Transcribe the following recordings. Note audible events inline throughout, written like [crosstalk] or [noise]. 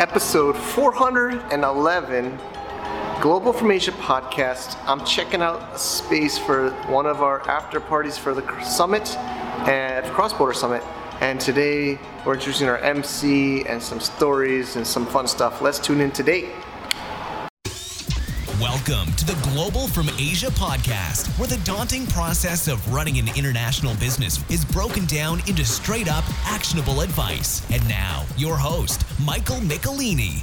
episode 411 Global from Asia podcast. I'm checking out a space for one of our after parties for the summit and Cross Border Summit. And today we're introducing our MC and some stories and some fun stuff. Let's tune in today. Welcome to the Global from Asia podcast, where the daunting process of running an international business is broken down into straight up actionable advice. And now, your host, Michael Michelini.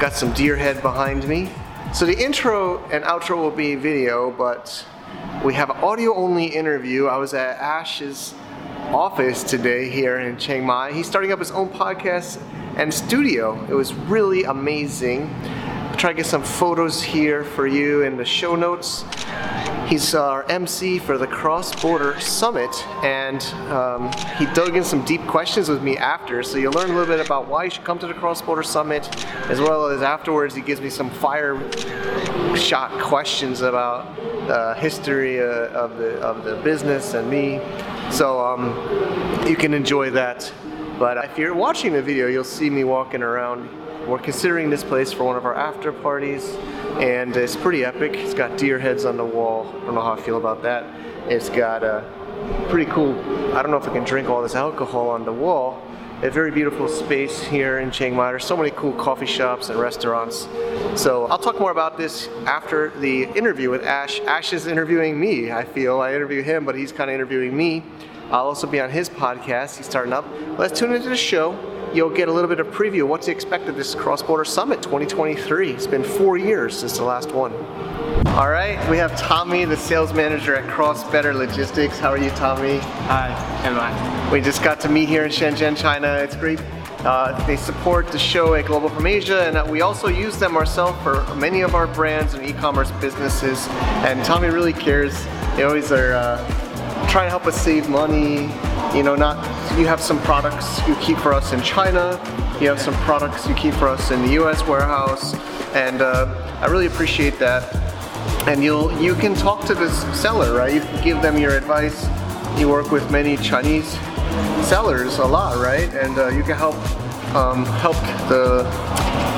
Got some deer head behind me. So the intro and outro will be video, but we have audio only interview. I was at Ash's office today here in Chiang Mai. He's starting up his own podcast and studio. It was really amazing. Try to get some photos here for you in the show notes. He's our MC for the Cross Border Summit, and um, he dug in some deep questions with me after. So you'll learn a little bit about why you should come to the Cross Border Summit, as well as afterwards he gives me some fire shot questions about the history uh, of the of the business and me. So um, you can enjoy that. But if you're watching the video, you'll see me walking around we're considering this place for one of our after parties, and it's pretty epic. It's got deer heads on the wall. I don't know how I feel about that. It's got a pretty cool, I don't know if I can drink all this alcohol on the wall. A very beautiful space here in Chiang Mai. There's so many cool coffee shops and restaurants. So I'll talk more about this after the interview with Ash. Ash is interviewing me, I feel. I interview him, but he's kind of interviewing me. I'll also be on his podcast. He's starting up. Let's tune into the show you'll get a little bit of preview of what to expect of this Cross Border Summit 2023. It's been four years since the last one. All right, we have Tommy, the sales manager at Cross Better Logistics. How are you, Tommy? Hi, everyone. We just got to meet here in Shenzhen, China. It's great. Uh, they support the show at Global from Asia, and we also use them ourselves for many of our brands and e-commerce businesses. And Tommy really cares. They always are uh, trying to help us save money, you know, not you have some products you keep for us in China, you have some products you keep for us in the U.S. warehouse, and uh, I really appreciate that. And you'll you can talk to this seller, right? You can give them your advice. You work with many Chinese sellers a lot, right? And uh, you can help um, help the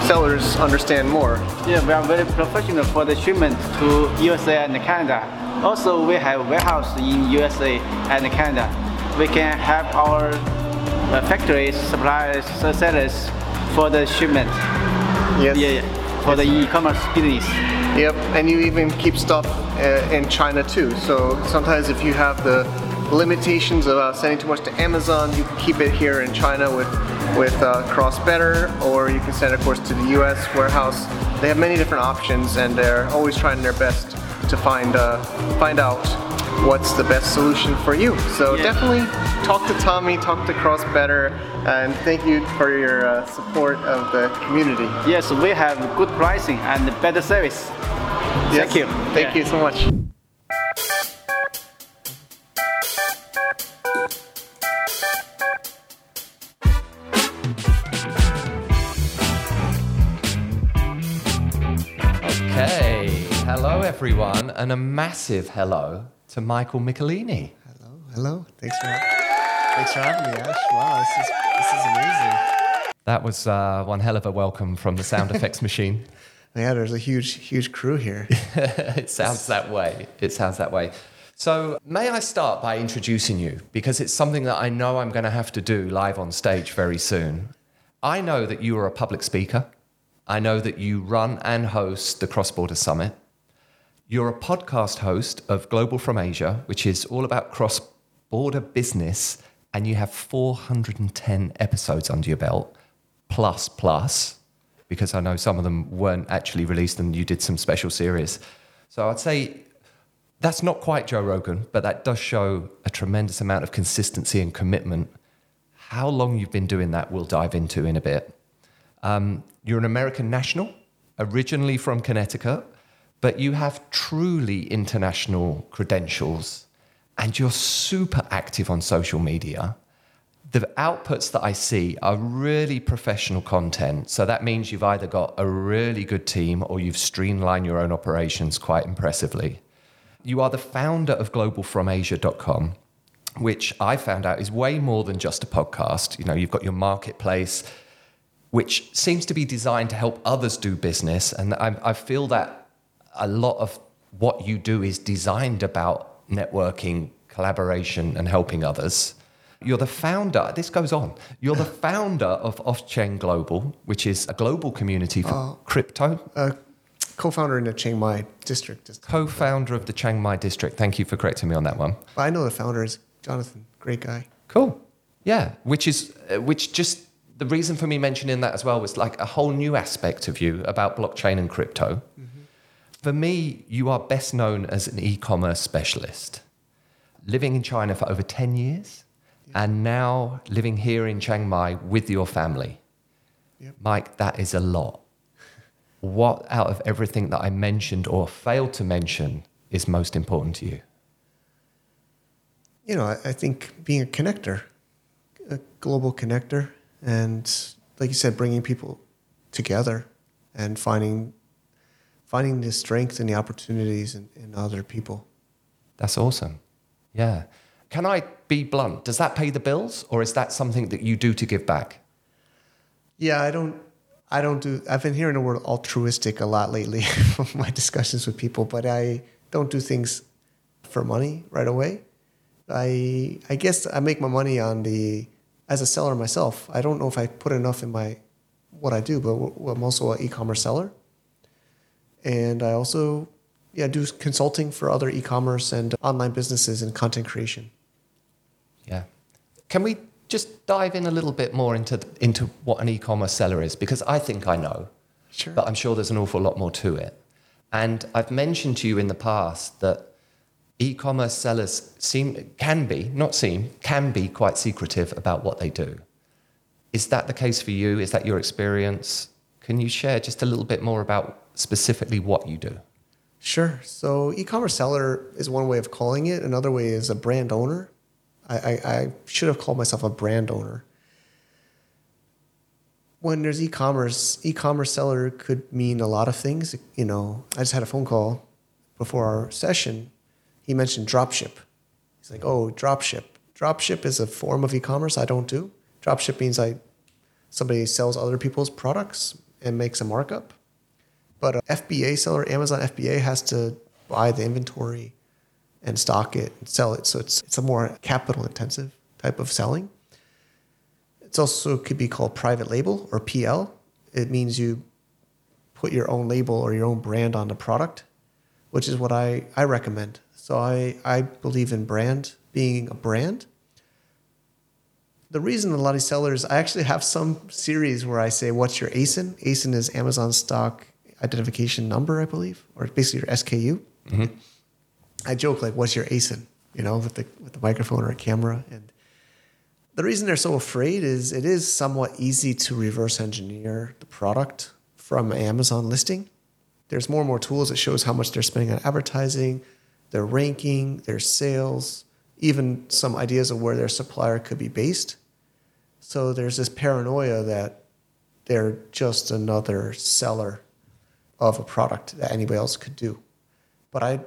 sellers understand more. Yeah, we are very professional for the shipment to USA and Canada. Also, we have warehouse in USA and Canada we can have our uh, factories, suppliers, sellers for the shipment. Yes. Yeah, yeah, for the e-commerce business. Yep, and you even keep stuff uh, in China too. So sometimes if you have the limitations of uh, sending too much to Amazon, you can keep it here in China with with uh, Cross Better, or you can send, of course, to the U.S. warehouse. They have many different options, and they're always trying their best to find uh, find out what's the best solution for you. So yeah. definitely talk to Tommy, talk to Cross Better, and thank you for your uh, support of the community. Yes, we have good pricing and better service. Yes. Thank you. Thank yeah. you so much. Okay, hello everyone, and a massive hello to Michael Michelini. Hello, hello. Thanks for, thanks for having me, Ash. Wow, this is, this is amazing. That was uh, one hell of a welcome from the sound [laughs] effects machine. Yeah, there's a huge, huge crew here. [laughs] it sounds that way. It sounds that way. So, may I start by introducing you? Because it's something that I know I'm going to have to do live on stage very soon. I know that you are a public speaker. I know that you run and host the Cross Border Summit. You're a podcast host of Global from Asia, which is all about cross border business, and you have 410 episodes under your belt, plus, plus, because I know some of them weren't actually released and you did some special series. So I'd say that's not quite Joe Rogan, but that does show a tremendous amount of consistency and commitment. How long you've been doing that, we'll dive into in a bit. Um, you're an American national, originally from Connecticut but you have truly international credentials and you're super active on social media. The outputs that I see are really professional content. So that means you've either got a really good team or you've streamlined your own operations quite impressively. You are the founder of globalfromasia.com, which I found out is way more than just a podcast. You know, you've got your marketplace, which seems to be designed to help others do business. And I, I feel that a lot of what you do is designed about networking, collaboration, and helping others. You're the founder, this goes on. You're the [laughs] founder of Offchain Global, which is a global community for crypto. Uh, co-founder in the Chiang Mai district. Co founder of the Chiang Mai district. Thank you for correcting me on that one. I know the founder is Jonathan. Great guy. Cool. Yeah, which is, uh, which just, the reason for me mentioning that as well was like a whole new aspect of you about blockchain and crypto. For me, you are best known as an e commerce specialist, living in China for over 10 years and now living here in Chiang Mai with your family. Mike, that is a lot. What out of everything that I mentioned or failed to mention is most important to you? You know, I, I think being a connector, a global connector, and like you said, bringing people together and finding finding the strength and the opportunities in, in other people. That's awesome. Yeah. Can I be blunt? Does that pay the bills or is that something that you do to give back? Yeah, I don't I don't do I've been hearing the word altruistic a lot lately [laughs] from my discussions with people, but I don't do things for money right away. I I guess I make my money on the as a seller myself. I don't know if I put enough in my what I do, but I'm also an e-commerce seller and I also yeah do consulting for other e-commerce and online businesses and content creation. Yeah. Can we just dive in a little bit more into into what an e-commerce seller is because I think I know. Sure. But I'm sure there's an awful lot more to it. And I've mentioned to you in the past that e-commerce sellers seem can be, not seem, can be quite secretive about what they do. Is that the case for you? Is that your experience? Can you share just a little bit more about specifically what you do? Sure. So e-commerce seller is one way of calling it. Another way is a brand owner. I, I, I should have called myself a brand owner. When there's e-commerce, e-commerce seller could mean a lot of things. You know, I just had a phone call before our session. He mentioned dropship. He's like, "Oh, dropship. Dropship is a form of e-commerce I don't do. Dropship means I somebody sells other people's products and makes a markup. But uh, a FBA seller, Amazon FBA, has to buy the inventory and stock it and sell it. So it's it's a more capital intensive type of selling. It's also could be called private label or PL. It means you put your own label or your own brand on the product, which is what I, I recommend. So I, I believe in brand being a brand. The reason a lot of sellers, I actually have some series where I say, What's your ASIN? ASIN is Amazon stock identification number, I believe, or basically your SKU. Mm-hmm. I joke like, "What's your ASIN?" You know, with the with the microphone or a camera. And the reason they're so afraid is it is somewhat easy to reverse engineer the product from Amazon listing. There's more and more tools that shows how much they're spending on advertising, their ranking, their sales, even some ideas of where their supplier could be based. So there's this paranoia that they're just another seller of a product that anybody else could do. But I,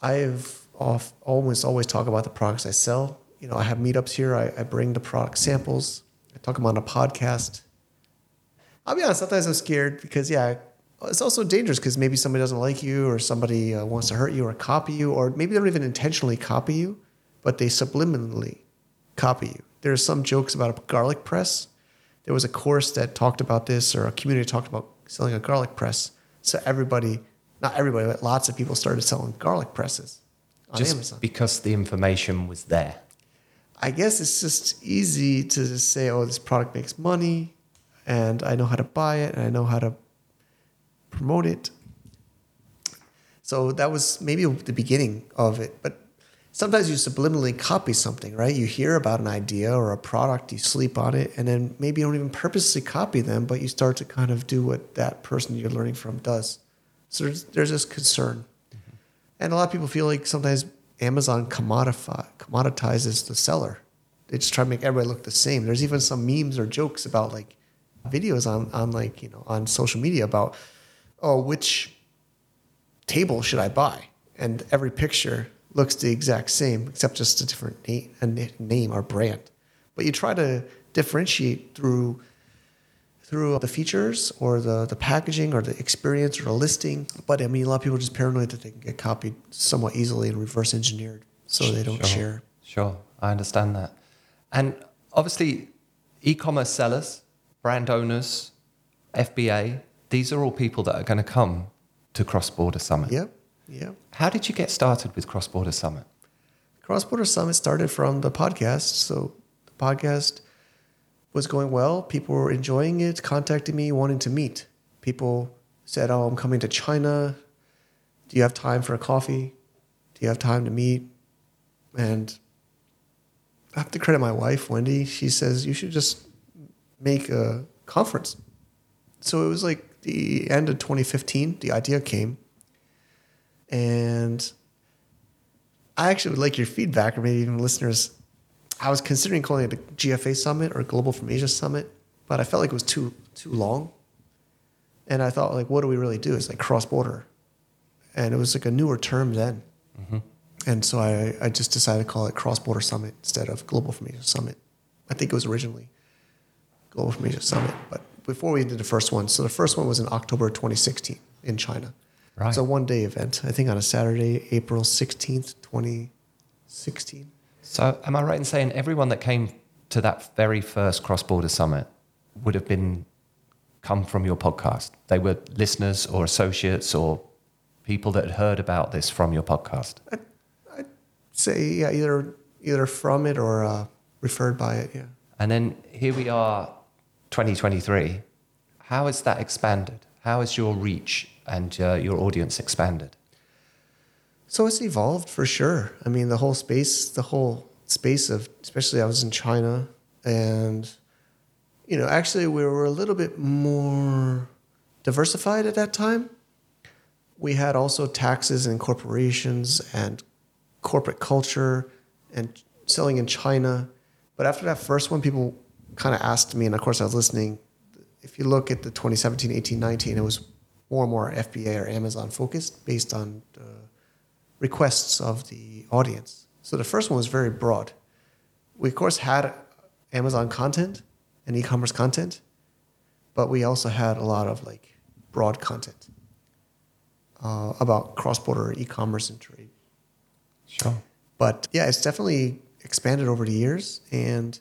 I've off, almost always talk about the products I sell. You know, I have meetups here. I, I bring the product samples. I talk about on a podcast. I'll be honest. Sometimes I'm scared because yeah, it's also dangerous because maybe somebody doesn't like you or somebody uh, wants to hurt you or copy you or maybe they don't even intentionally copy you, but they subliminally copy you. There's some jokes about a garlic press. There was a course that talked about this or a community talked about selling a garlic press. So everybody, not everybody, but lots of people started selling garlic presses on just Amazon. because the information was there. I guess it's just easy to just say, oh, this product makes money and I know how to buy it and I know how to promote it. So that was maybe the beginning of it. But sometimes you subliminally copy something, right? You hear about an idea or a product, you sleep on it, and then maybe you don't even purposely copy them, but you start to kind of do what that person you're learning from does. So there's, there's this concern. Mm-hmm. And a lot of people feel like sometimes Amazon commodify, commoditizes the seller. They just try to make everybody look the same. There's even some memes or jokes about like videos on, on like, you know, on social media about, oh, which table should I buy? And every picture looks the exact same, except just a different name, a name or brand. But you try to differentiate through through the features or the, the packaging or the experience or the listing. But I mean, a lot of people are just paranoid that they can get copied somewhat easily and reverse engineered so they don't Sure. share. Sure, I understand that. And obviously, e commerce sellers, brand owners, FBA, these are all people that are going to come to Cross Border Summit. Yep. Yep. How did you get started with Cross Border Summit? Cross Border Summit started from the podcast. So the podcast was going well. People were enjoying it, contacting me, wanting to meet. People said, Oh, I'm coming to China. Do you have time for a coffee? Do you have time to meet? And I have to credit my wife, Wendy. She says, You should just make a conference. So it was like the end of 2015, the idea came. And I actually would like your feedback, or maybe even listeners. I was considering calling it a GFA Summit or Global from Asia Summit, but I felt like it was too too long. And I thought, like, what do we really do? It's like cross border, and it was like a newer term then. Mm-hmm. And so I, I just decided to call it Cross Border Summit instead of Global from Asia Summit. I think it was originally Global from Asia Summit, but before we did the first one, so the first one was in October 2016 in China. Right. It's a one day event, I think on a Saturday, April 16th, 2016. So, am I right in saying everyone that came to that very first Cross Border Summit would have been come from your podcast? They were listeners or associates or people that had heard about this from your podcast. I'd say, yeah, either either from it or uh, referred by it, yeah. And then here we are, 2023. How has that expanded? How has your reach and uh, your audience expanded? So it's evolved for sure. I mean, the whole space, the whole space of, especially I was in China, and you know, actually we were a little bit more diversified at that time. We had also taxes and corporations and corporate culture and selling in China. But after that first one, people kind of asked me, and of course I was listening. If you look at the 2017, 18, 19, it was more and more FBA or Amazon focused based on the requests of the audience. So the first one was very broad. We, of course, had Amazon content and e commerce content, but we also had a lot of like broad content uh, about cross border e commerce and trade. Sure. But yeah, it's definitely expanded over the years. And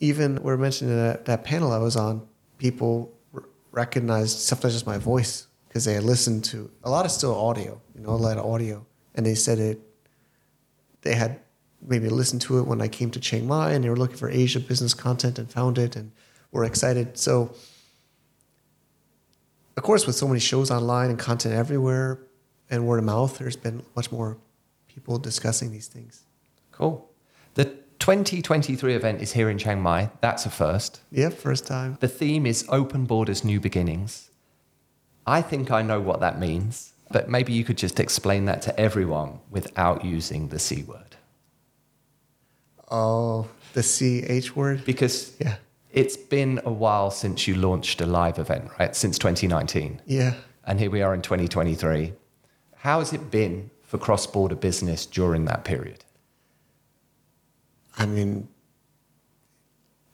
even we were mentioning that, that panel I was on, people r- recognized sometimes just my voice because they had listened to a lot of still audio, you know, a lot of audio. And they said it, they had maybe listened to it when I came to Chiang Mai and they were looking for Asia business content and found it and were excited. So, of course, with so many shows online and content everywhere and word of mouth, there's been much more people discussing these things. Cool. The 2023 event is here in Chiang Mai. That's a first. Yeah, first time. The theme is Open Borders, New Beginnings. I think I know what that means, but maybe you could just explain that to everyone without using the C word. Oh, the CH word? Because Yeah. it's been a while since you launched a live event, right? Since 2019. Yeah. And here we are in 2023. How has it been for cross border business during that period? I mean,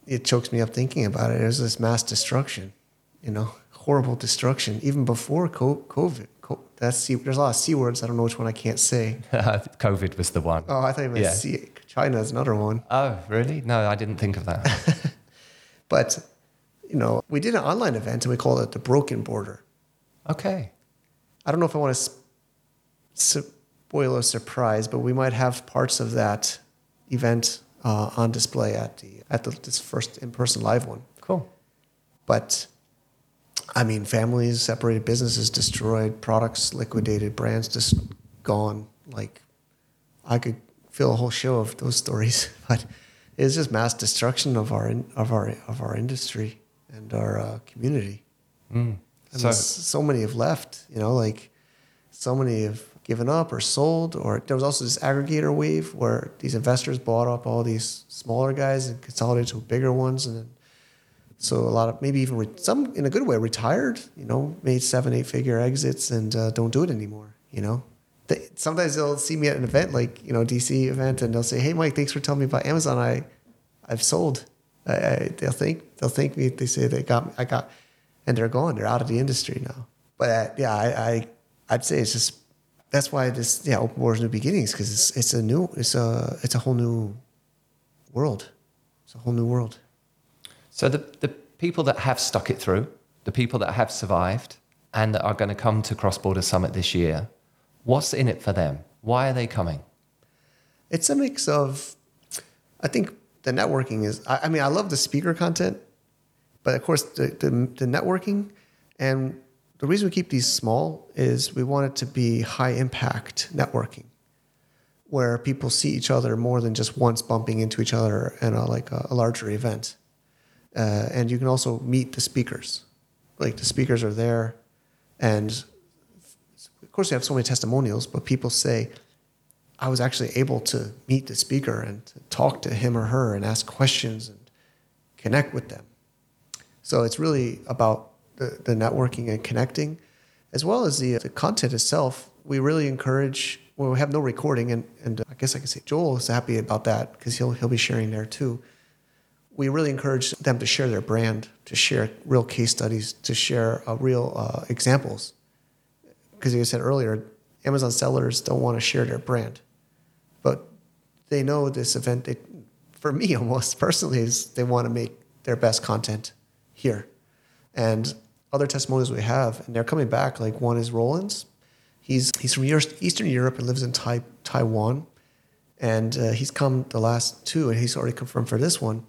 it chokes me up thinking about it. There's this mass destruction, you know, horrible destruction, even before COVID. That's C- there's a lot of C words. I don't know which one I can't say. [laughs] COVID was the one. Oh, I thought you meant Yeah. C- China is another one. Oh, really? No, I didn't think of that. [laughs] But, you know, we did an online event and we called it the Broken Border. okay. I don't know if I want to spoil a surprise, but we might have parts of that event uh, on display at the at the, this first in-person live one. Cool. But I mean, families separated, businesses destroyed, products liquidated, brands just gone. Like I could fill a whole show of those stories, [laughs] but it's just mass destruction of our in, of our of our industry and our uh, community. And So- so many have left, you know, like so many have given up or sold. Or there was also this aggregator wave where these investors bought up all these smaller guys and consolidated to bigger ones, and so a lot of maybe even re- some in a good way retired, you know, made seven eight figure exits and uh, don't do it anymore. You know, they, sometimes they'll see me at an event like you know DC event and they'll say, "Hey Mike, thanks for telling me about Amazon. I I've sold." I, I, they'll think they'll think me. They say they got me. I got, and they're gone. They're out of the industry now. But uh, yeah, I, I I'd say it's just that's why this yeah open borders new beginnings because it's it's a new it's a it's a whole new world. It's a whole new world. So the the people that have stuck it through, the people that have survived, and that are going to come to Cross Border Summit this year, what's in it for them? Why are they coming? It's a mix of, I think the networking is. I, I mean, I love the speaker content, but of course the, the the networking and the reason we keep these small is we want it to be high impact networking where people see each other more than just once bumping into each other in a, like a, a larger event. Uh, and you can also meet the speakers. Like the speakers are there and of course we have so many testimonials but people say i was actually able to meet the speaker and to talk to him or her and ask questions and connect with them. So it's really about the, the networking and connecting, as well as the, the content itself. We really encourage. Well, we have no recording, and, and I guess I can say Joel is happy about that because he'll he'll be sharing there too. We really encourage them to share their brand, to share real case studies, to share uh, real uh, examples. Because, like I said earlier, Amazon sellers don't want to share their brand, but they know this event. They, for me, [laughs] almost personally, is they want to make their best content here, and other testimonials we have, and they're coming back. Like one is Roland's. He's he's from Eastern Europe and lives in tai, Taiwan, and uh, he's come the last two, and he's already confirmed for this one.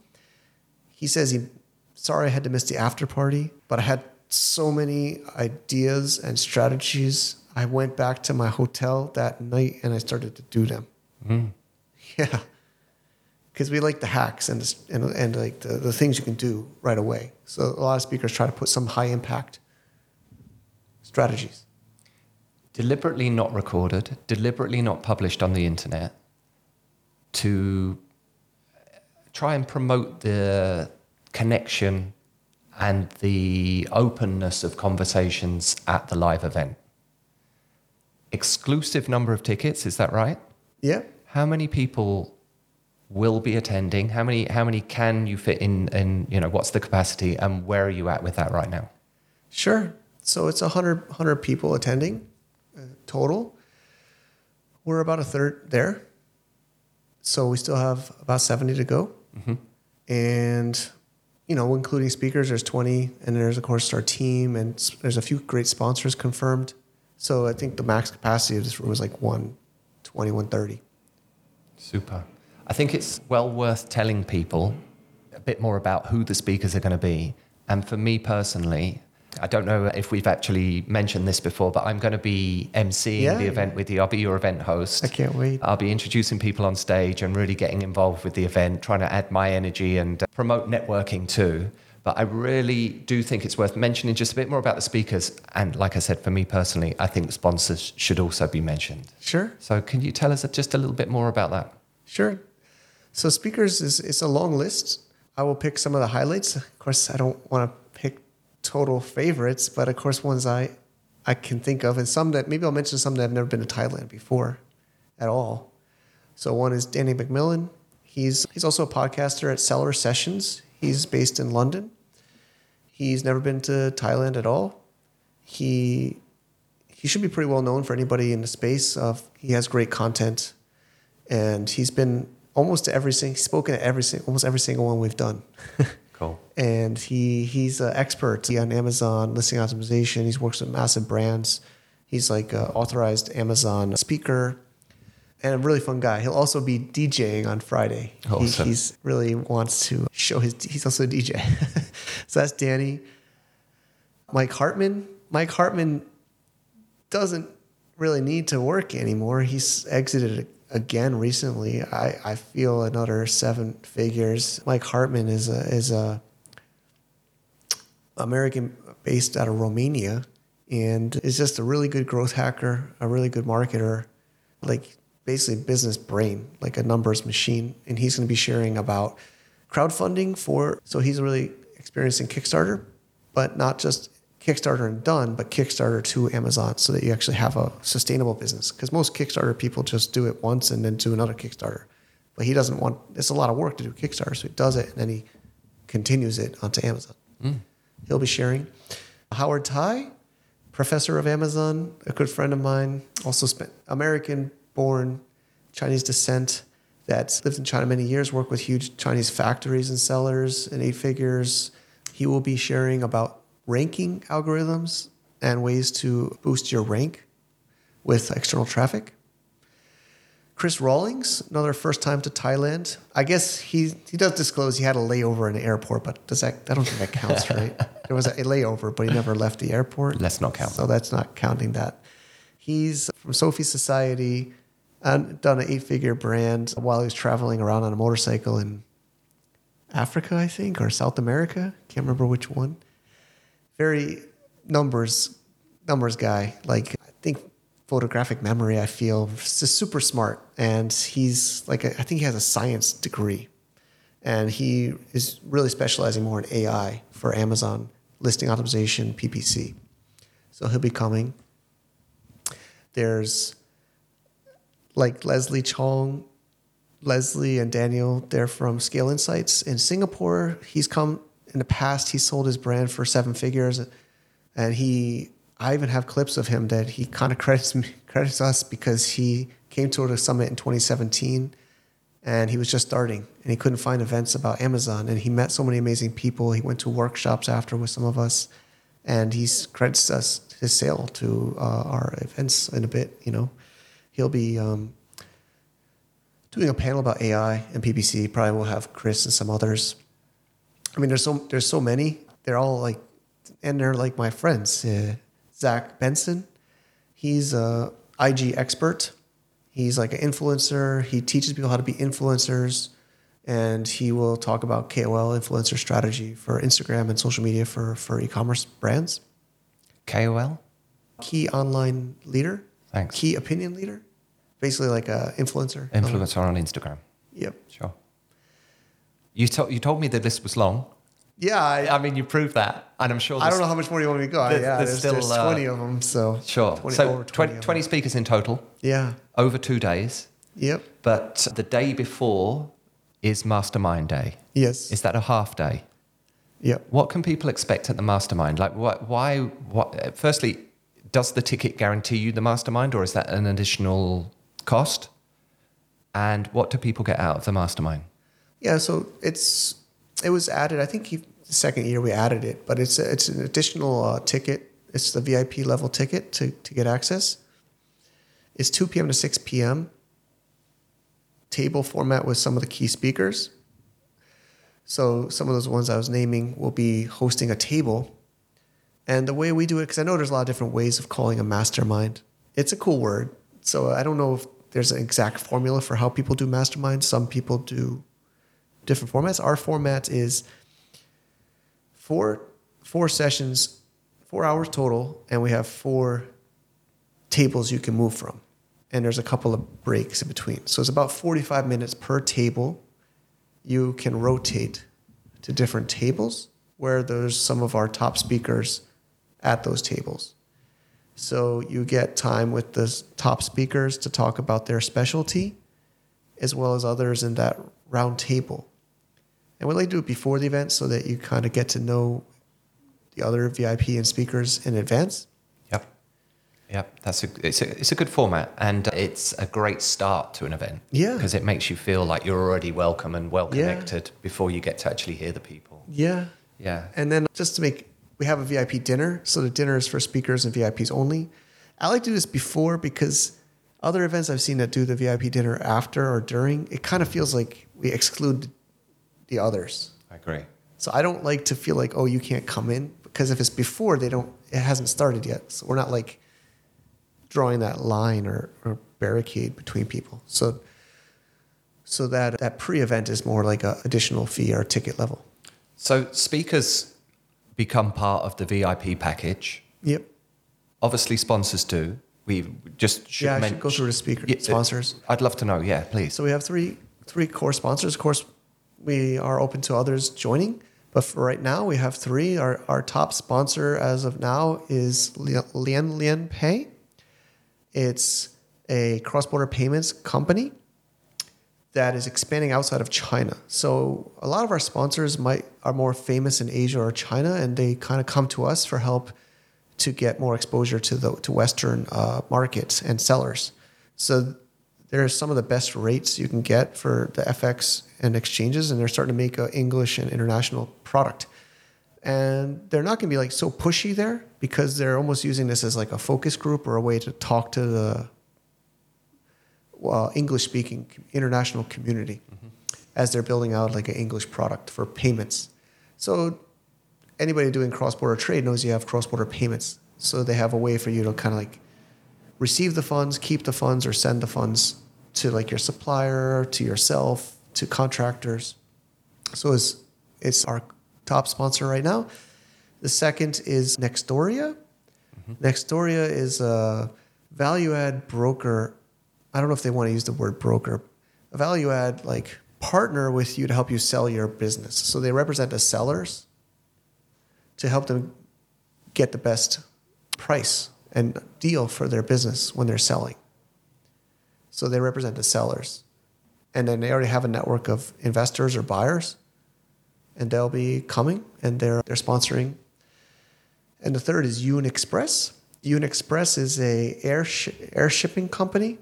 He says he sorry I had to miss the after party, but I had so many ideas and strategies. I went back to my hotel that night and I started to do them. Mm. [laughs] Yeah, because we like the hacks and the, and, and like the, the things you can do right away. So a lot of speakers try to put some high impact strategies. Deliberately not recorded, deliberately not published on the internet to uh, try and promote the connection and the openness of conversations at the live event. Exclusive number of tickets, is that right? Yeah. How many people will be attending? How many how many can you fit in and you know what's the capacity and where are you at with that right now? Sure. So it's 100, 100 people attending uh, total. We're about a third there. So we still have about 70 to go. Mm-hmm. And you know, including speakers, there's 20 and there's of course our team and there's a few great sponsors confirmed. So I think the max capacity of this room is like 120, 130. Super. I think it's well worth telling people a bit more about who the speakers are going to be. And for me personally, I don't know if we've actually mentioned this before, but I'm going to be emceeing yeah, the event with you. I'll be your event host. I can't wait. I'll be introducing people on stage and really getting involved with the event, trying to add my energy and uh, promote networking too. But I really do think it's worth mentioning just a bit more about the speakers. And like I said, for me personally, I think sponsors should also be mentioned. Sure. So can you tell us just a little bit more about that? Sure. So speakers is it's a long list. I will pick some of the highlights. Of course, I don't want to pick total favorites, but of course ones I I can think of, and some that maybe I'll mention some that I've never been to Thailand before, at all. So one is Danny McMillan. He's he's also a podcaster at Seller Sessions. He's based in London. He's never been to Thailand at all. He he should be pretty well known for anybody in the space of he has great content and he's been almost every single, spoken at every single, almost every single one we've done. [laughs] [laughs] cool. And he he's an expert on Amazon listing optimization. He's works with massive brands. He's like an authorized Amazon speaker and a really fun guy. He'll also be DJing on Friday. Awesome. He he's really wants to show his. He's also a DJ. [laughs] so that's Danny. Mike Hartman. Mike Hartman doesn't really need to work anymore. He's exited again recently. I, I feel another seven figures. Mike Hartman is a is a American based out of Romania and is just a really good growth hacker, a really good marketer, like basically business brain, like a numbers machine. And he's going to be sharing about crowdfunding for. So he's really experienced in Kickstarter, but not just Kickstarter and done, but Kickstarter to Amazon so that you actually have a sustainable business. Because most Kickstarter people just do it once and then do another Kickstarter. But he doesn't want, it's a lot of work to do Kickstarter. So he does it and then he continues it onto Amazon. Mm. He'll be sharing. Howard Tai, professor of Amazon, a good friend of mine, also spent American born, Chinese descent, that lived in China many years, worked with huge Chinese factories and sellers and eight figures. He will be sharing about ranking algorithms and ways to boost your rank with external traffic. Chris Rawlings, another first time to Thailand. I guess he he does disclose he had a layover in the airport, but does that I don't think that counts, [laughs] right? There was a layover, but he never left the airport. Let's not count So that's not counting that. He's from Sophie Society and done an eight-figure brand while he was traveling around on a motorcycle in Africa, I think, or South America. Can't remember which one. Very numbers numbers guy. Like I think photographic memory. I feel just super smart, and he's like a, I think he has a science degree, and he is really specializing more in AI for Amazon listing optimization PPC. So he'll be coming. There's like Leslie Chong, Leslie and Daniel, they're from Scale Insights in Singapore. He's come in the past, he sold his brand for seven figures. And he, I even have clips of him that he kind of [laughs] credits me, credits us because he came to the summit in 2017 and he was just starting and he couldn't find events about Amazon. And he met so many amazing people. He went to workshops after with some of us and he credits us his sale to uh, our events in a bit, you know. He'll be um, doing a panel about AI and PPC. Probably will have Chris and some others. I mean, there's so there's so many. They're all like, and they're like my friends. Uh, Zach Benson, he's a IG expert. He's like an influencer. He teaches people how to be influencers, and he will talk about KOL influencer strategy for Instagram and social media for for e-commerce brands. KOL? Key online leader. Thanks. Key opinion leader. Basically, like a influencer. Influencer on Instagram. Yep. Sure. You, to- you told me the list was long. Yeah, I, I mean, you proved that. And I'm sure I don't know how much more you want me to go. There's- yeah, there's there's, still, there's uh, 20 of them. So Sure. 20, so 20, 20, 20, of them. speakers in total Yeah. over two days. Yep. But the day before is Mastermind Day. Yes. Is that a half day? yep. What can people expect at the mastermind? Like, what, why? What? Firstly, does the ticket guarantee you the mastermind, or is that an additional cost? And what do people get out of the mastermind? Yeah. So it's it was added. I think he, the second year we added it, but it's a, it's an additional uh, ticket. It's the VIP level ticket to to get access. It's 2 p.m. to 6 p.m. Table format with some of the key speakers. So some of those ones I was naming will be hosting a table. And the way we do it, because I know there's a lot of different ways of calling a mastermind. It's a cool word. So I don't know if there's an exact formula for how people do masterminds. Some people do different formats. Our format is four four sessions, four hours total, and we have four tables you can move from. And there's a couple of breaks in between. So it's about 45 minutes per table. You can rotate to different tables where there's some of our top speakers at those tables. So you get time with the top speakers to talk about their specialty as well as others in that round table. And we like to do it before the event so that you kind of get to know the other VIP and speakers in advance. Yep. Yep. That's a it's a it's a good format, and it's a great start to an event. Yeah. Because it makes you feel like you're already welcome and well Yeah. connected before you get to actually hear the people. Yeah. Yeah. And then just to make, we have a VIP dinner. So the dinner is for speakers and VIPs only. I like to do this before because other events I've seen that do the VIP dinner after or during, it kind of feels like we exclude the others. I agree. So I don't like to feel like, oh, you can't come in because if it's before, they don't, it hasn't started yet. So we're not like drawing that line or, or barricade between people. So, so that that pre-event is more like a additional fee or ticket level. So speakers become part of the VIP package. Yep. Obviously, sponsors do. We just should yeah, I men- should go through the speaker Yeah, sponsors. I'd love to know. Yeah, please. So we have three three core sponsors. Of course, we are open to others joining, but for right now, we have three. Our our top sponsor as of now is Lian Lian Pay. It's a cross border payments company that is expanding outside of China. So a lot of our sponsors might are more famous in Asia or China, and they kind of come to us for help to get more exposure to the to Western uh, markets and sellers. So there are some of the best rates you can get for the FX and exchanges, and they're starting to make an English and international product. And they're not going to be like so pushy there because they're almost using this as like a focus group or a way to talk to the well, English speaking international community mm-hmm. as they're building out like an English product for payments. So anybody doing cross border trade knows you have cross border payments. So they have a way for you to kind of like receive the funds, keep the funds, or send the funds to like your supplier, to yourself, to contractors. So it's it's our top sponsor right now. The second is Nextoria. Mm-hmm. Nextoria is a value add broker. I don't know if they want to use the word broker. A value add like partner with you to help you sell your business. So they represent the sellers to help them get the best price and deal for their business when they're selling. So they represent the sellers. And then they already have a network of investors or buyers and they'll be coming and they're they're sponsoring. And the third is Yun Express. Yun Express is a air sh- air shipping company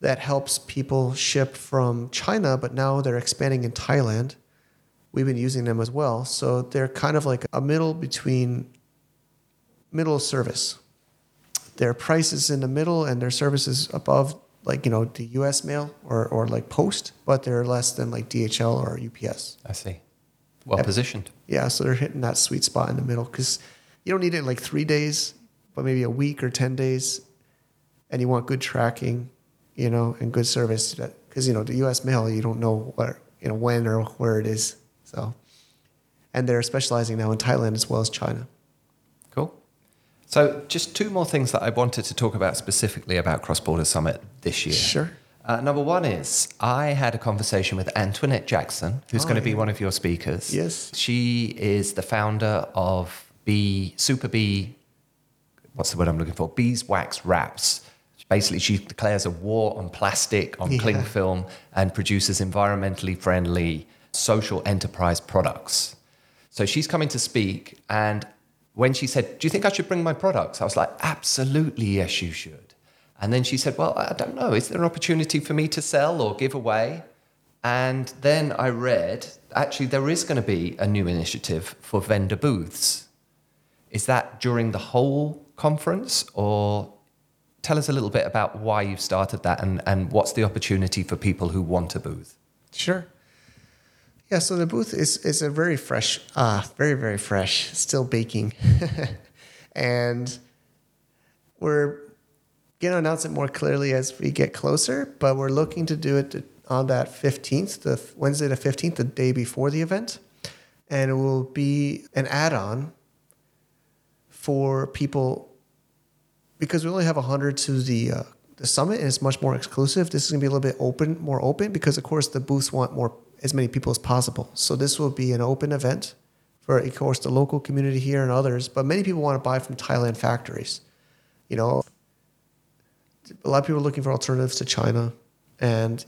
that helps people ship from China, but now they're expanding in Thailand. We've been using them as well. So they're kind of like a middle between middle service. Their price is in the middle and their service is above like, you know, the US mail or, or like post, but they're less than like DHL or UPS. I see. Well positioned. Yeah, so they're hitting that sweet spot in the middle because you don't need it in like three days, but maybe a week or 10 days. And you want good tracking, you know, and good service. Because, you know, the US mail, you don't know where, you know, when or where it is. So, and they're specializing now in Thailand as well as China. So, just two more things that I wanted to talk about specifically about Cross Border Summit this year. Sure. Uh, number one is I had a conversation with Antoinette Jackson, who's Oh, going to be one of your speakers. Yes. She is the founder of Bee Super Bee. What's the word I'm looking for? Beeswax Wraps. Basically, she declares a war on plastic, on cling film, and produces environmentally friendly social enterprise products. So she's coming to speak, and when she said, "Do you think I should bring my products?" I was like, "Absolutely, yes, you should." And then she said, Well, I don't know. Is there an opportunity for me to sell or give away? And then I read actually, there is going to be a new initiative for vendor booths. Is that during the whole conference? Or tell us a little bit about why you've started that and, and what's the opportunity for people who want a booth? Sure. Yeah, so the booth is is a very fresh, uh, very very fresh, still baking, [laughs] and we're gonna announce it more clearly as we get closer. But we're looking to do it on that fifteenth, the Wednesday the fifteenth, the day before the event, and it will be an add-on for people because we only have 100 to the uh, the summit and it's much more exclusive this is going to be a little bit open more open because of course the booths want more as many people as possible. So this will be an open event for of course the local community here and others but many people want to buy from thailand factories. You know a lot of people are looking for alternatives to china and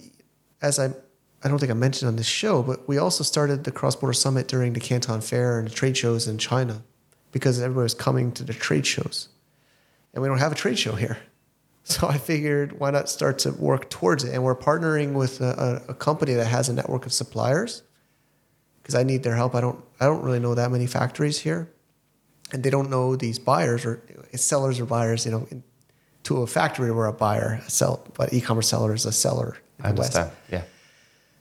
as i i don't think i mentioned on this show but we also started the cross-border summit during the canton fair and the trade shows in china because everybody was coming to the trade shows. And we don't have a trade show here. So I figured why not start to work towards it? And we're partnering with a, a, company that has a network of suppliers because I need their help. I don't I don't really know that many factories here, and they don't know these buyers or eh, sellers or buyers. You know, in, to a factory we're a buyer, a sell, but e-commerce seller is a seller. in I the West. understand. Yeah.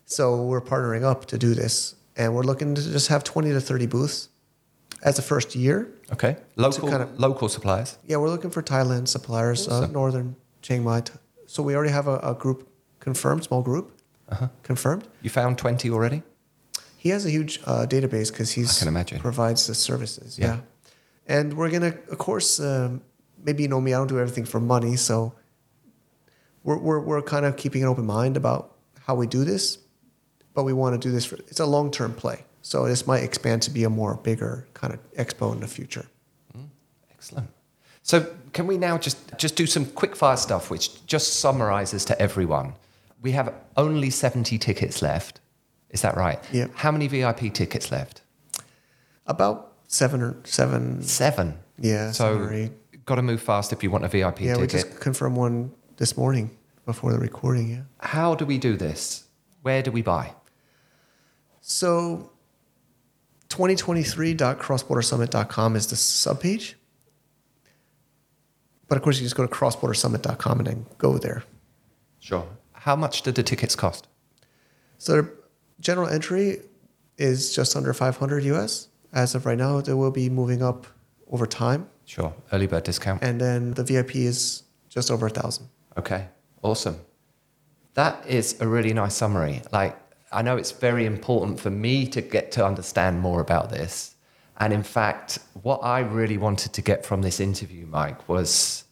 So we're partnering up to do this, and we're looking to just have twenty to thirty booths as a first year. Okay. Local, kind of- local suppliers. Yeah, we're looking for Thailand suppliers, uh, northern Chiang Mai. So we already have a, a group confirmed, small group Uh-huh. confirmed. You found 20 already? He has a huge uh, database because he's I can imagine. provides the services. Yeah. Yeah, and we're gonna, of course, um, maybe you know me. I don't do everything for money, so we're we're we're kind of keeping an open mind about how we do this, but we want to do this for. It's a long term play, so this might expand to be a more bigger kind of expo in the future. Mm, excellent. So can we now just just do some quick fire stuff, which just summarizes to everyone? We have only 70 tickets left. Is that right? Yeah. How many VIP tickets left? About seven or seven. Seven. Yeah, So seven or eight. got to move fast if you want a VIP Yeah, we ticket. just confirmed one this morning before the recording. Yeah. How do we do this? Where do we buy? So 2023.crossbordersummit.com is the subpage. But of course, you just go to crossbordersummit.com and then go there. Sure. How much did the tickets cost? So the general entry is just under 500 US. As of right now, they will be moving up over time. Sure. Early bird discount. And then the VIP is just over a thousand. Okay, awesome. That is a really nice summary. Like, I know it's very important for me to get to understand more about this. And in fact, what I really wanted to get from this interview, Mike, was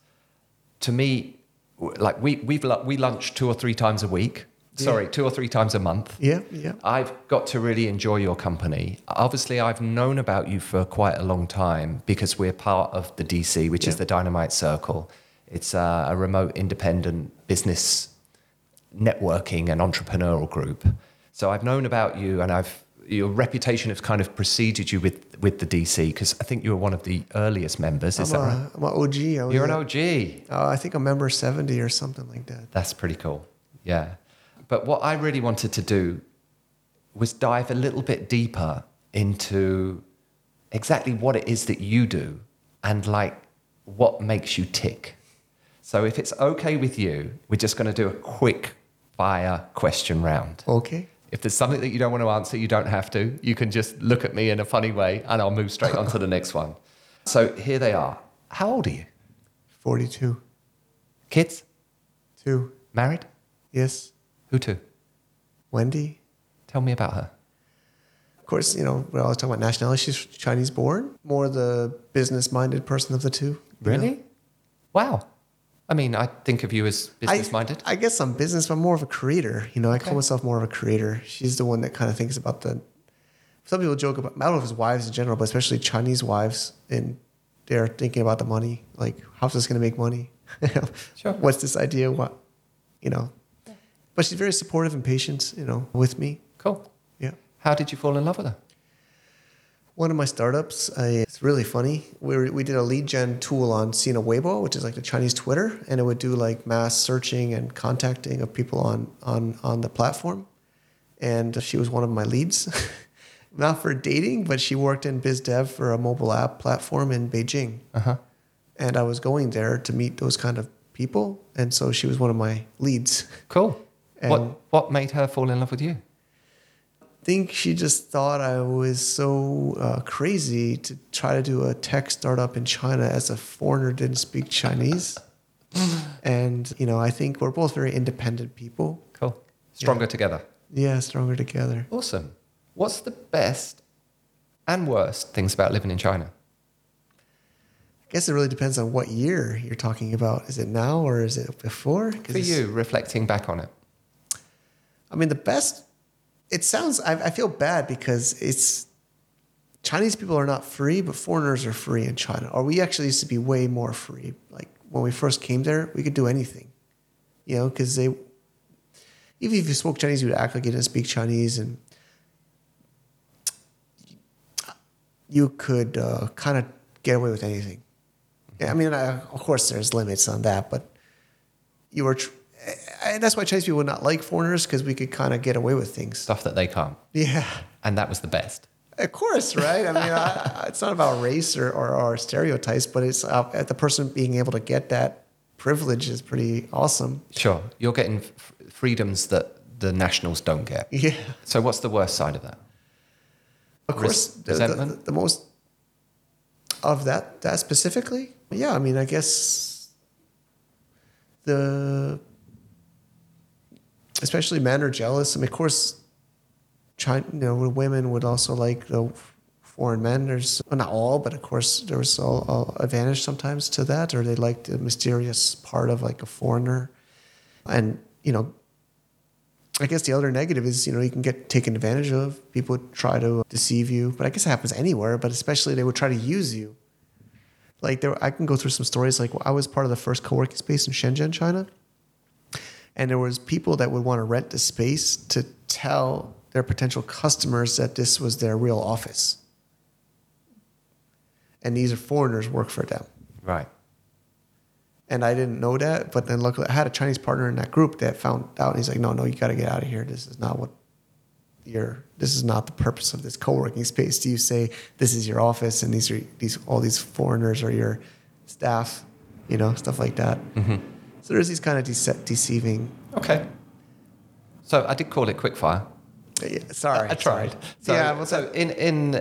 to me, like we we've we lunch two or three times a week. Sorry, two or three times a month. Yeah, yeah. I've got to really enjoy your company. Obviously, I've known about you for quite a long time because we're part of the DC, which is the Dynamite Circle. It's a, a remote independent business networking and entrepreneurial group. So I've known about you, and I've your reputation has kind of preceded you with with the DC because I think you were one of the earliest members. Is I'm, that a, right? I'm an OG. You're an OG. uh, I think a member 70 or something like that. That's pretty cool. Yeah. But what I really wanted to do was dive a little bit deeper into exactly what it is that you do and like what makes you tick. So if it's okay with you, we're just going to do a quick fire question round. Okay. If there's something that you don't want to answer, you don't have to. You can just look at me in a funny way and I'll move straight on to the next one. So here they are. How old are you? 42. Kids? Two. Married? Yes. Who to? Wendy. Tell me about her. Of course, you know, we're always talking about nationality. She's Chinese born. More the business minded person of the two. you know? Really? Wow. I mean, I think of you as business minded. I, guess I'm business, but I'm more of a creator. You know, I call myself more of a creator. She's the one that kind of thinks about the. Some people joke about. I don't know if it's wives in general, but especially Chinese wives, and they're thinking about the money. Like, how's this going to make money? [laughs] Sure. What's this idea? What, you know? But she's very supportive and patient. You know, with me. Cool. Yeah. How did you fall in love with her? One of my startups, I, it's really funny. We, we did a lead gen tool on Sina Weibo, which is like the Chinese Twitter, and it would do like mass searching and contacting of people on, on, on the platform. And she was one of my leads, [laughs] not for dating, but she worked in biz dev for a mobile app platform in Beijing. Uh huh. And I was going there to meet those kind of people. And so she was one of my leads. Cool. what What made her fall in love with you? Think she just thought I was so uh, crazy to try to do a tech startup in China as a foreigner didn't speak Chinese. [laughs] and, you know, I think we're both very independent people. Cool. Stronger together. Yeah, stronger together. Awesome. What's the best and worst things about living in China? I guess it really depends on what year you're talking about. Is it now or is it before? For you, reflecting back on it. I mean, the best, it sounds, I, I feel bad because it's, Chinese people are not free, but foreigners are free in China. Or we actually used to be way more free. Like when we first came there, we could do anything, you know, because they, even if you spoke Chinese, you would act like you didn't speak Chinese and you could uh, kind of get away with anything. I mean, I, of course, there's limits on that, but you were, tr- and that's why Chinese people would not like foreigners because we could kind of get away with things. Stuff that they can't. Yeah. And that was the best. Of course, right? I mean, I, [laughs] it's not about race or, or, or stereotypes, but it's uh, the person being able to get that privilege is pretty awesome. Sure. You're getting f- freedoms that the nationals don't get. Yeah. So, what's the worst side of that? Of course, Res- the, the, the most of that that specifically, yeah. I mean, I guess the especially men are jealous. I mean, of course, China, you know, women would also like the foreign men. There's well, not all, but of course, there was a, a advantage sometimes to that, or they liked the mysterious part of like a foreigner, and you know, I guess the other negative is, you know, you can get taken advantage of. People would try to deceive you, but I guess it happens anywhere. But especially they would try to use you. Like there, I can go through some stories. Like I was part of the first co-working space in Shenzhen, China, and there was people that would want to rent the space to tell their potential customers that this was their real office. and these are foreigners work for them. Right. And I didn't know that, but then luckily I had a Chinese partner in that group that found out. And he's like, "No, no, you got to get out of here. This is not what your. This is not the purpose of this co-working space. Do you say this is your office and these are these all these foreigners are your staff, you know, stuff like that. Mm-hmm. So there's these kind of dece- deceiving. Okay. So I did call it quickfire. Yeah, sorry, I, I tried. sorry. So, yeah, well, so in in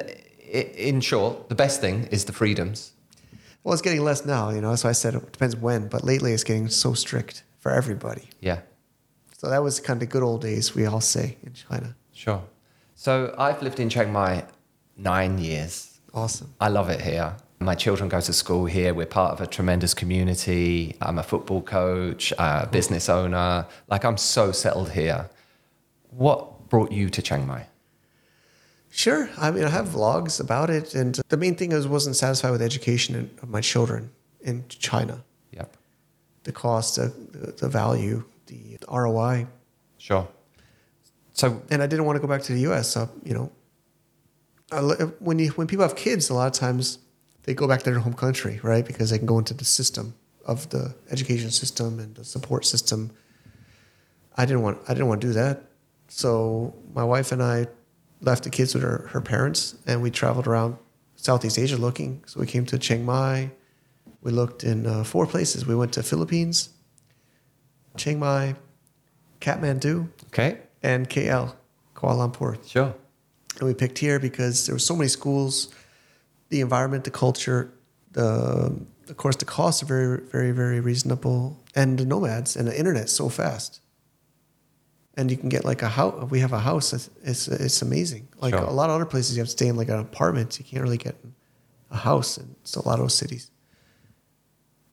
in short, the best thing is the freedoms. well, it's getting less now, you know. So I said it depends when, but lately it's getting so strict for everybody. Yeah. So that was kind of the good old days, we all say in China. Sure. So I've lived in Chiang Mai nine years. Awesome. I love it here. My children go to school here. We're part of a tremendous community. I'm a football coach, a business owner. Like I'm so settled here. What brought you to Chiang Mai? Sure. I mean, I have vlogs about it, and the main thing is wasn't satisfied with the education of my children in China. Yep. The cost, the, the, value, the ROI, Sure. So and I didn't want to go back to the U.S. So you know, when you when people have kids, a lot of times they go back to their home country, right? Because they can go into the system of the education system and the support system. I didn't want I didn't want to do that, so my wife and I left the kids with her, her parents, and we traveled around Southeast Asia looking. So we came to Chiang Mai. We looked in uh, four places. We went to Philippines, Chiang Mai, Kathmandu, okay, and KL, Kuala Lumpur. sure. And we picked here because there were so many schools, the environment, the culture, the of course the costs are very, very, very reasonable, and the nomads and the internet so fast. And you can get like a house. We have a house. It's it's, it's amazing. Like Sure. a lot of other places, you have to stay in like an apartment. You can't really get a house in a lot of cities.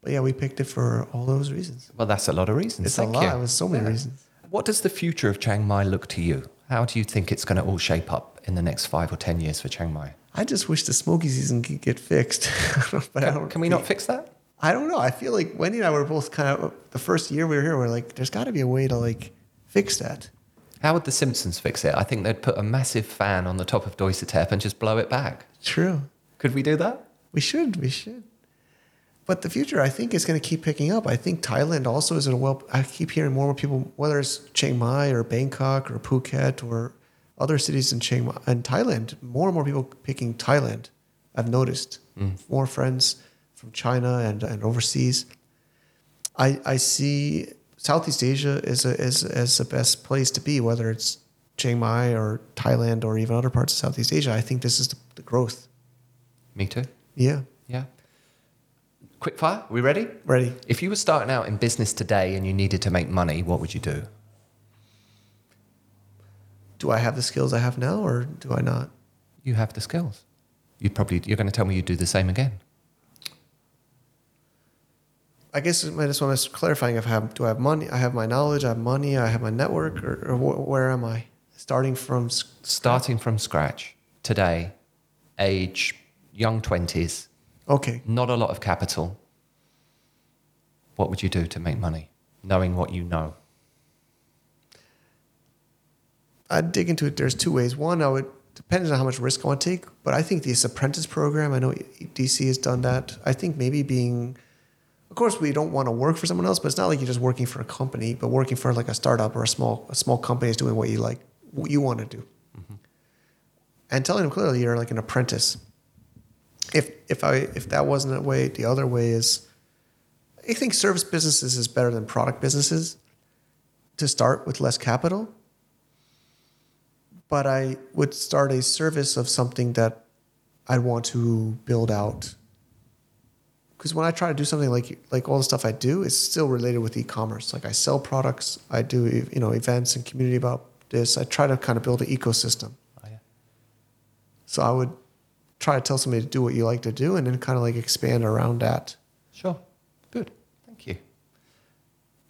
But yeah, we picked it for all those reasons. Well, that's a lot of reasons. It's Thank a lot. you. It was so many reasons. What does the future of Chiang Mai look to you? How do you think it's going to all shape up in the next five or ten years for Chiang Mai? I just wish the smoky season could get fixed. [laughs] but I don't. Can we not fix that? I don't know. I feel like Wendy and I were both kind of the first year we were here. We're like, there's got to be a way to like fix that. How would the Simpsons fix it? I think they'd put a massive fan on the top of Doi Suthep and just blow it back. True. Could we do that? We should. We should. But the future, I think, is going to keep picking up. I think Thailand also is in a well. I keep hearing more and more people, whether it's Chiang Mai or Bangkok or Phuket or other cities in Chiang Mai and Thailand. More and more people picking Thailand. I've noticed mm. more friends from China and, and overseas. I I see Southeast Asia is a, is as the best place to be, whether it's Chiang Mai or Thailand or even other parts of Southeast Asia. I think this is the, the growth. Me too. Yeah, Yeah. Quick fire. We ready? ready. If you were starting out in business today and you needed to make money, what would you do? Do I have the skills I have now or do I not? You have the skills. You probably you're going to tell me you'd do the same again. I guess I just want to clarifying if I have do I have money? I have my knowledge. I have money. I have my network, or, or wh- where am I? Starting from s- Starting from scratch today, age young twenties, okay. not a lot of capital. What would you do to make money, knowing what you know? I'd dig into it. There's two ways. One, I would depends on how much risk I want to take, but I think this apprentice program. I know DC has done that. I think maybe being, of course, we don't want to work for someone else, but it's not like you're just working for a company, but working for like a startup or a small a small company is doing what you like, what you want to do, mm-hmm. and telling them clearly you're like an apprentice. If if I if that wasn't a way, the other way is, I think service businesses is better than product businesses. To start with less capital but I would start a service of something that I'd want to build out. Because when I try to do something like like all the stuff I do, it's still related with e-commerce. Like I sell products, I do you know events and community about this. I try to kind of build an ecosystem. Oh, yeah. So I would try to tell somebody to do what you like to do, and then kind of like expand around that. Sure. Good. Thank you.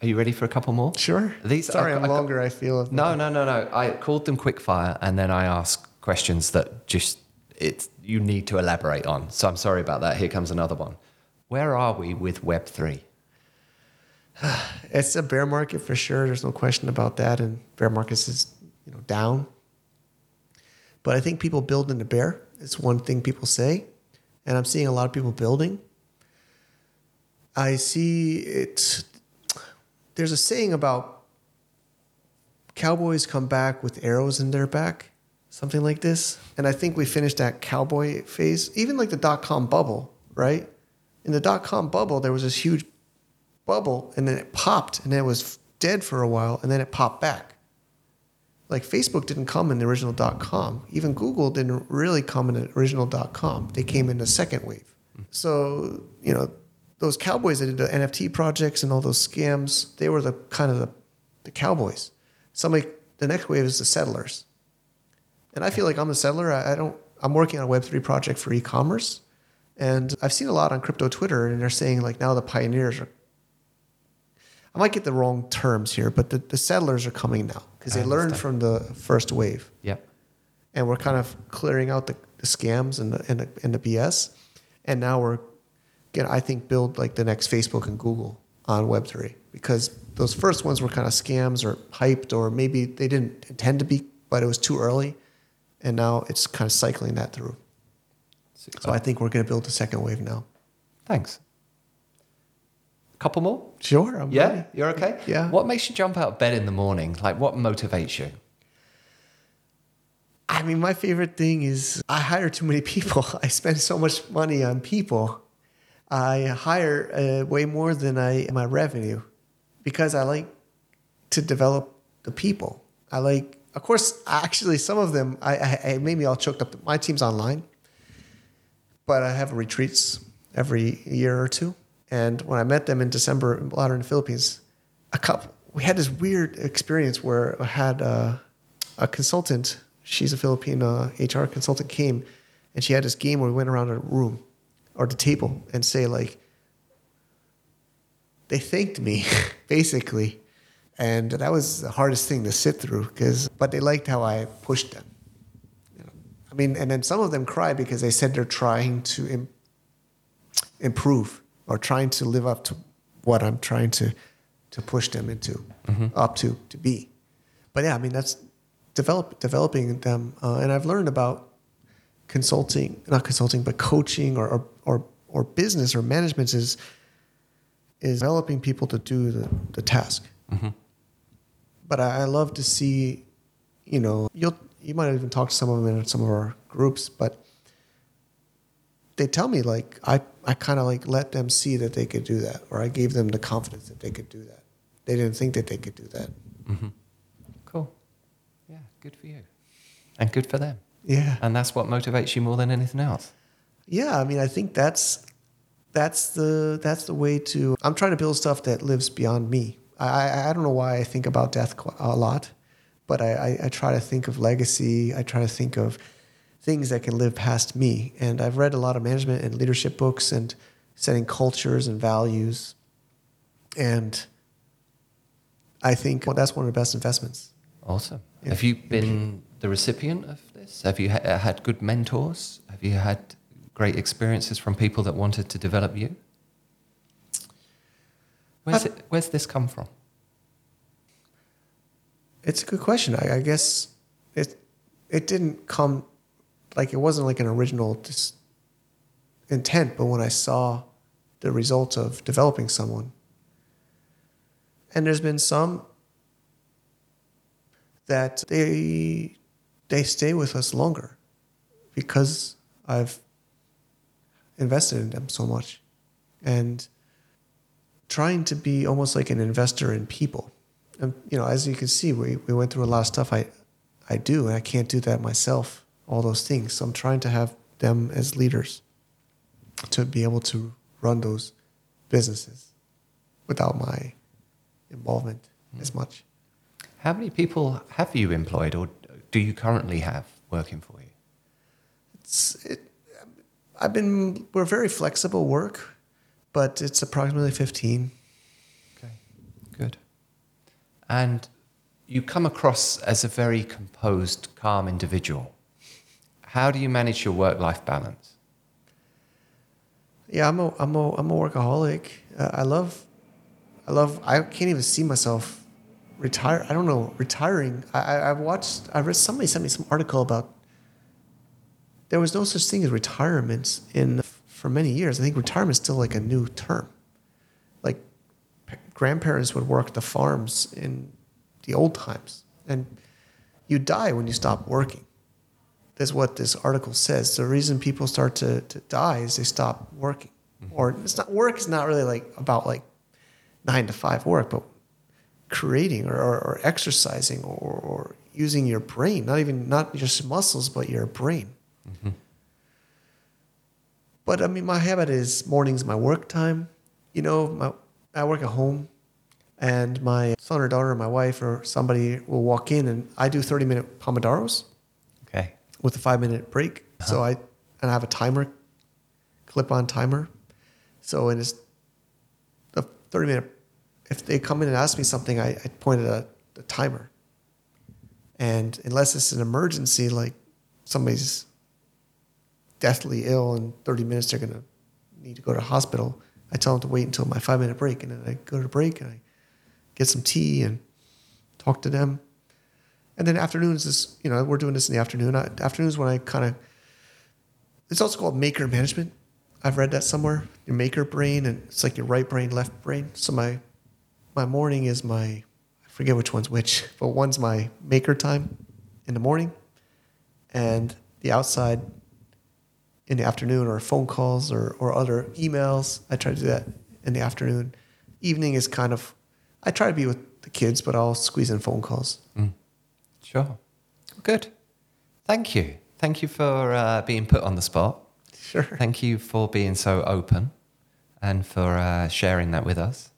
Are you ready for a couple more? Sure. These Sorry, I- I'm I- longer. I feel. No, no, no, no. I called them quick fire, and then I asked questions that just it's you need to elaborate on. So I'm sorry about that. Here comes another one. Where are we with Web three? [sighs] It's a bear market for sure. There's no question about that. And bear markets is you know down. But I think people build into bear. It's one thing people say. and I'm seeing a lot of people building. I see it. There's a saying about cowboys come back with arrows in their back, something like this. And I think we finished that cowboy phase, even like the dot com bubble, right? In the dot com bubble, there was this huge bubble and then it popped and it was dead for a while and then it popped back. Like Facebook didn't come in the original dot com. Even Google didn't really come in the original dot com. They came in the second wave. So, you know, those cowboys that did the NFT projects and all those scams, they were the kind of the, the cowboys. Somebody the next wave is the settlers. And I feel like I'm a settler. I, I don't I'm working on a web3 project for e-commerce. And I've seen a lot on crypto Twitter, and they're saying like now the pioneers are. I might get the wrong terms here, but the, the settlers are coming now because they learned from the first wave, Yep. and we're kind of clearing out the, the scams and the, and the and the BS, and now we're gonna I think build like the next Facebook and Google on Web three because those first ones were kind of scams or hyped or maybe they didn't intend to be, but it was too early, and now it's kind of cycling that through. So I think we're going to build a second wave now. Thanks. Couple more? Sure. I'm Yeah, ready. you're okay. Yeah. What makes you jump out of bed in the morning? Like, what motivates you? I mean, my favorite thing is I hire too many [laughs] people. I spend so much money on people. I hire uh, way more than I my revenue because I like to develop the people. I like, of course, actually, some of them, I, I, I maybe all choked up. My team's online, but I have retreats every year or two. And when I met them in December out in the Philippines, a couple, we had this weird experience where I had uh, a consultant. She's a Filipino HR consultant. Came, and she had this game where we went around a room or the table and say like, they thanked me [laughs] basically, and that was the hardest thing to sit through because. But they liked how I pushed them. You know? I mean, and then some of them cried because they said they're trying to Im- improve or trying to live up to what I'm trying to to push them into up to to be. But yeah, I mean that's develop developing them, uh, and I've learned about consulting, not consulting, but coaching or or or, or business or management is is developing people to do the, the task. Mm-hmm. But I, I love to see, you know, you'll you might have even talk to some of them in some of our groups, but they tell me like I, I kind of like let them see that they could do that, or I gave them the confidence that they could do that. They didn't think that they could do that. Mm-hmm. Cool. Yeah, good for you. And good for them. Yeah, And that's what motivates you more than anything else. yeah. I mean, I think that's that's the that's the way to. I'm trying to build stuff that lives beyond me. I I, I don't know why I think about death a lot, but I, I I try to think of legacy. I try to think of things that can live past me. And I've read a lot of management and leadership books and setting cultures and values. And I think well, that's one of the best investments. Awesome. Yeah. Have you been the recipient of this? Have you ha- uh, had good mentors? Have you had great experiences from people that wanted to develop you? Where's, it, where's this come from? It's a good question. I, I guess it it didn't come like it wasn't like an original dis- intent, but when I saw the result of developing someone, and there's been some that they they stay with us longer because I've invested in them so much, and trying to be almost like an investor in people. And you know, as you can see, we, we went through a lot of stuff I I do, and I can't do that myself, all those things. So I'm trying to have them as leaders to be able to run those businesses without my involvement as hmm. much. How many people have you employed or do you currently have working for you? It's, it, I've been, we're very flexible work, but it's approximately 15. Okay, good. And you come across as a very composed, calm individual. How do you manage your work life balance? Yeah, I'm a, I'm a, I'm a workaholic. Uh, I love, I love, I can't even see myself retire. I don't know, retiring. I, I, I watched, I read, somebody sent me some article about there was no such thing as retirements in for many years. I think retirement is still like a new term. Like grandparents would work the farms in the old times, and you die when you stop working. That's what this article says. The reason people start to, to die is they stop working. Mm-hmm. Or it's not work is not really like about like nine to five work, but creating or, or, or exercising or, or using your brain, not even not just muscles, but your brain. Mm-hmm. But I mean, my habit is mornings my work time. You know, my, I work at home, and my son or daughter or my wife or somebody will walk in, and I do thirty minute pomodoros Okay. with a five minute break. Uh-huh. So I and I have a timer, clip on timer. So in it's the thirty minute. If they come in and ask me something, I, I point at a, the timer. And unless it's an emergency, like somebody's deathly ill in 30 minutes, they're going to need to go to hospital. I tell them to wait until my five minute break. And then I go to break and I get some tea and talk to them. And then afternoons is, you know, we're doing this in the afternoon. I, afternoons when I kind of, it's also called maker management. I've read that somewhere. Your maker brain, and it's like your right brain, left brain. So my, my morning is my, I forget which one's which, but one's my maker time in the morning, and the outside in the afternoon, or phone calls or or other emails. I try to do that in the afternoon. Evening is kind of, I try to be with the kids, but I'll squeeze in phone calls. Sure. Good. Thank you. Thank you for uh, being put on the spot. Sure. Thank you for being so open and for uh, sharing that with us.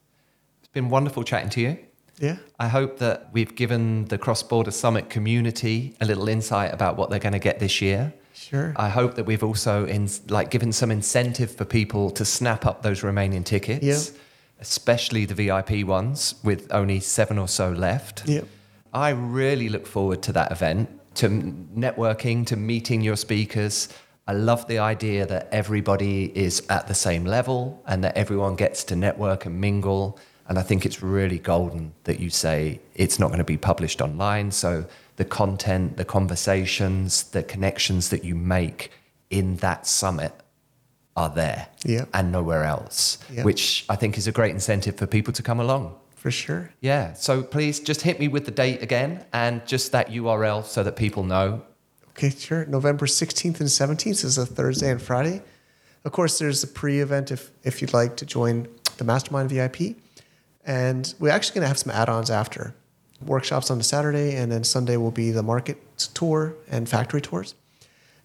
Been wonderful chatting to you. Yeah. I hope that we've given the Cross Border Summit community a little insight about what they're going to get this year. Sure. I hope that we've also in, like given some incentive for people to snap up those remaining tickets, Yeah. especially the VIP ones with only seven or so left. Yep. I really look forward to that event, to networking, to meeting your speakers. I love the idea that everybody is at the same level and that everyone gets to network and mingle. And I think it's really golden that you say it's not going to be published online. So the content, the conversations, the connections that you make in that summit are there Yeah. and nowhere else, Yeah. which I think is a great incentive for people to come along. For sure. Yeah. So please just hit me with the date again and just that URL so that people know. Okay, sure. November 16th and 17th is a Thursday and Friday. Of course, there's a pre event if, if you'd like to join the Mastermind VIP. And we're actually going to have some add ons after workshops on the Saturday, and then Sunday will be the market tour and factory tours.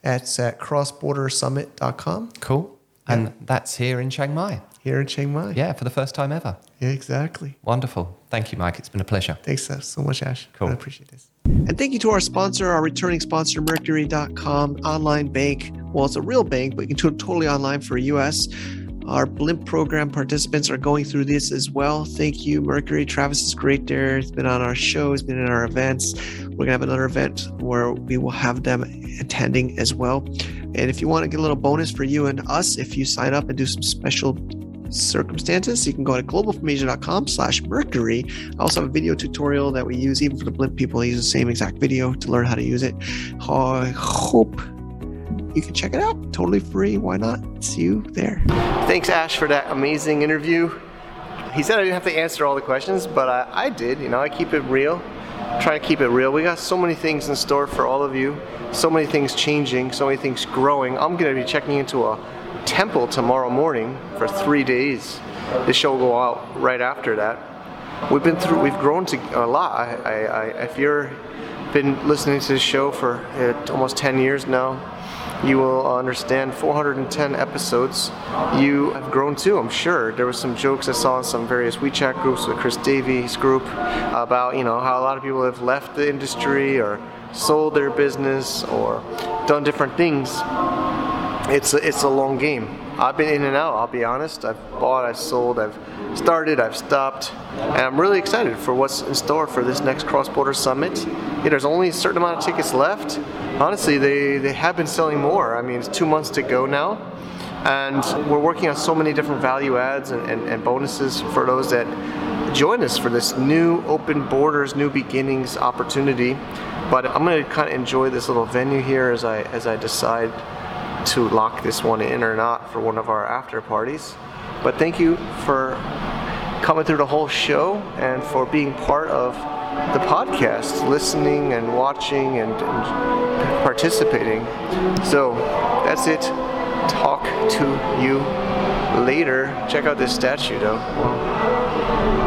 It's at crossbordersummit.com Cool. And that's here in Chiang Mai. here in Chiang Mai. Yeah, for the first time ever. Yeah, exactly. Wonderful. Thank you, Mike. It's been a pleasure. Thanks uh, so much, Ash. Cool. I appreciate this. And thank you to our sponsor, our returning sponsor, Mercury.com, online bank. Well, it's a real bank, but you can do it totally online for US. Our Blimp program participants are going through this as well. Thank you, Mercury. Travis is great there. He's been on our show, he's been in our events. We're going to have another event where we will have them attending as well. And if you want to get a little bonus for you and us, if you sign up and do some special circumstances, you can go to globalfromasia.com slash mercury. I also have a video tutorial that we use even for the blimp people. I use the same exact video to learn how to use it. I hope you can check it out. Totally free. Why not? See you there. Thanks, Ash, for that amazing interview. He said I didn't have to answer all the questions, but I, I did. You know, I keep it real. Try to keep it real. We got so many things in store for all of you. So many things changing. So many things growing. I'm going to be checking into a temple tomorrow morning for three days. This show will go out right after that. We've been through. We've grown to a lot. I, I, I, if you're been listening to this show for uh, almost 10 years now, you will understand 410 episodes. You have grown too, I'm sure. There was some jokes I saw in some various WeChat groups with Chris Davies' group about you know how a lot of people have left the industry or sold their business or done different things. It's a, it's a long game. I've been in and out. I'll be honest. I've bought, I've sold, I've started, I've stopped, and I'm really excited for what's in store for this next cross-border summit. Yeah, there's only a certain amount of tickets left. Honestly, they they have been selling more. I mean, it's two months to go now, and we're working on so many different value adds and, and, and bonuses for those that join us for this new open borders, new beginnings opportunity. But I'm going to kind of enjoy this little venue here as I as I decide to lock this one in or not for one of our after parties. But thank you for coming through the whole show and for being part of the podcast, listening and watching and, and participating. So that's it. Talk to you later. Check out this statue though.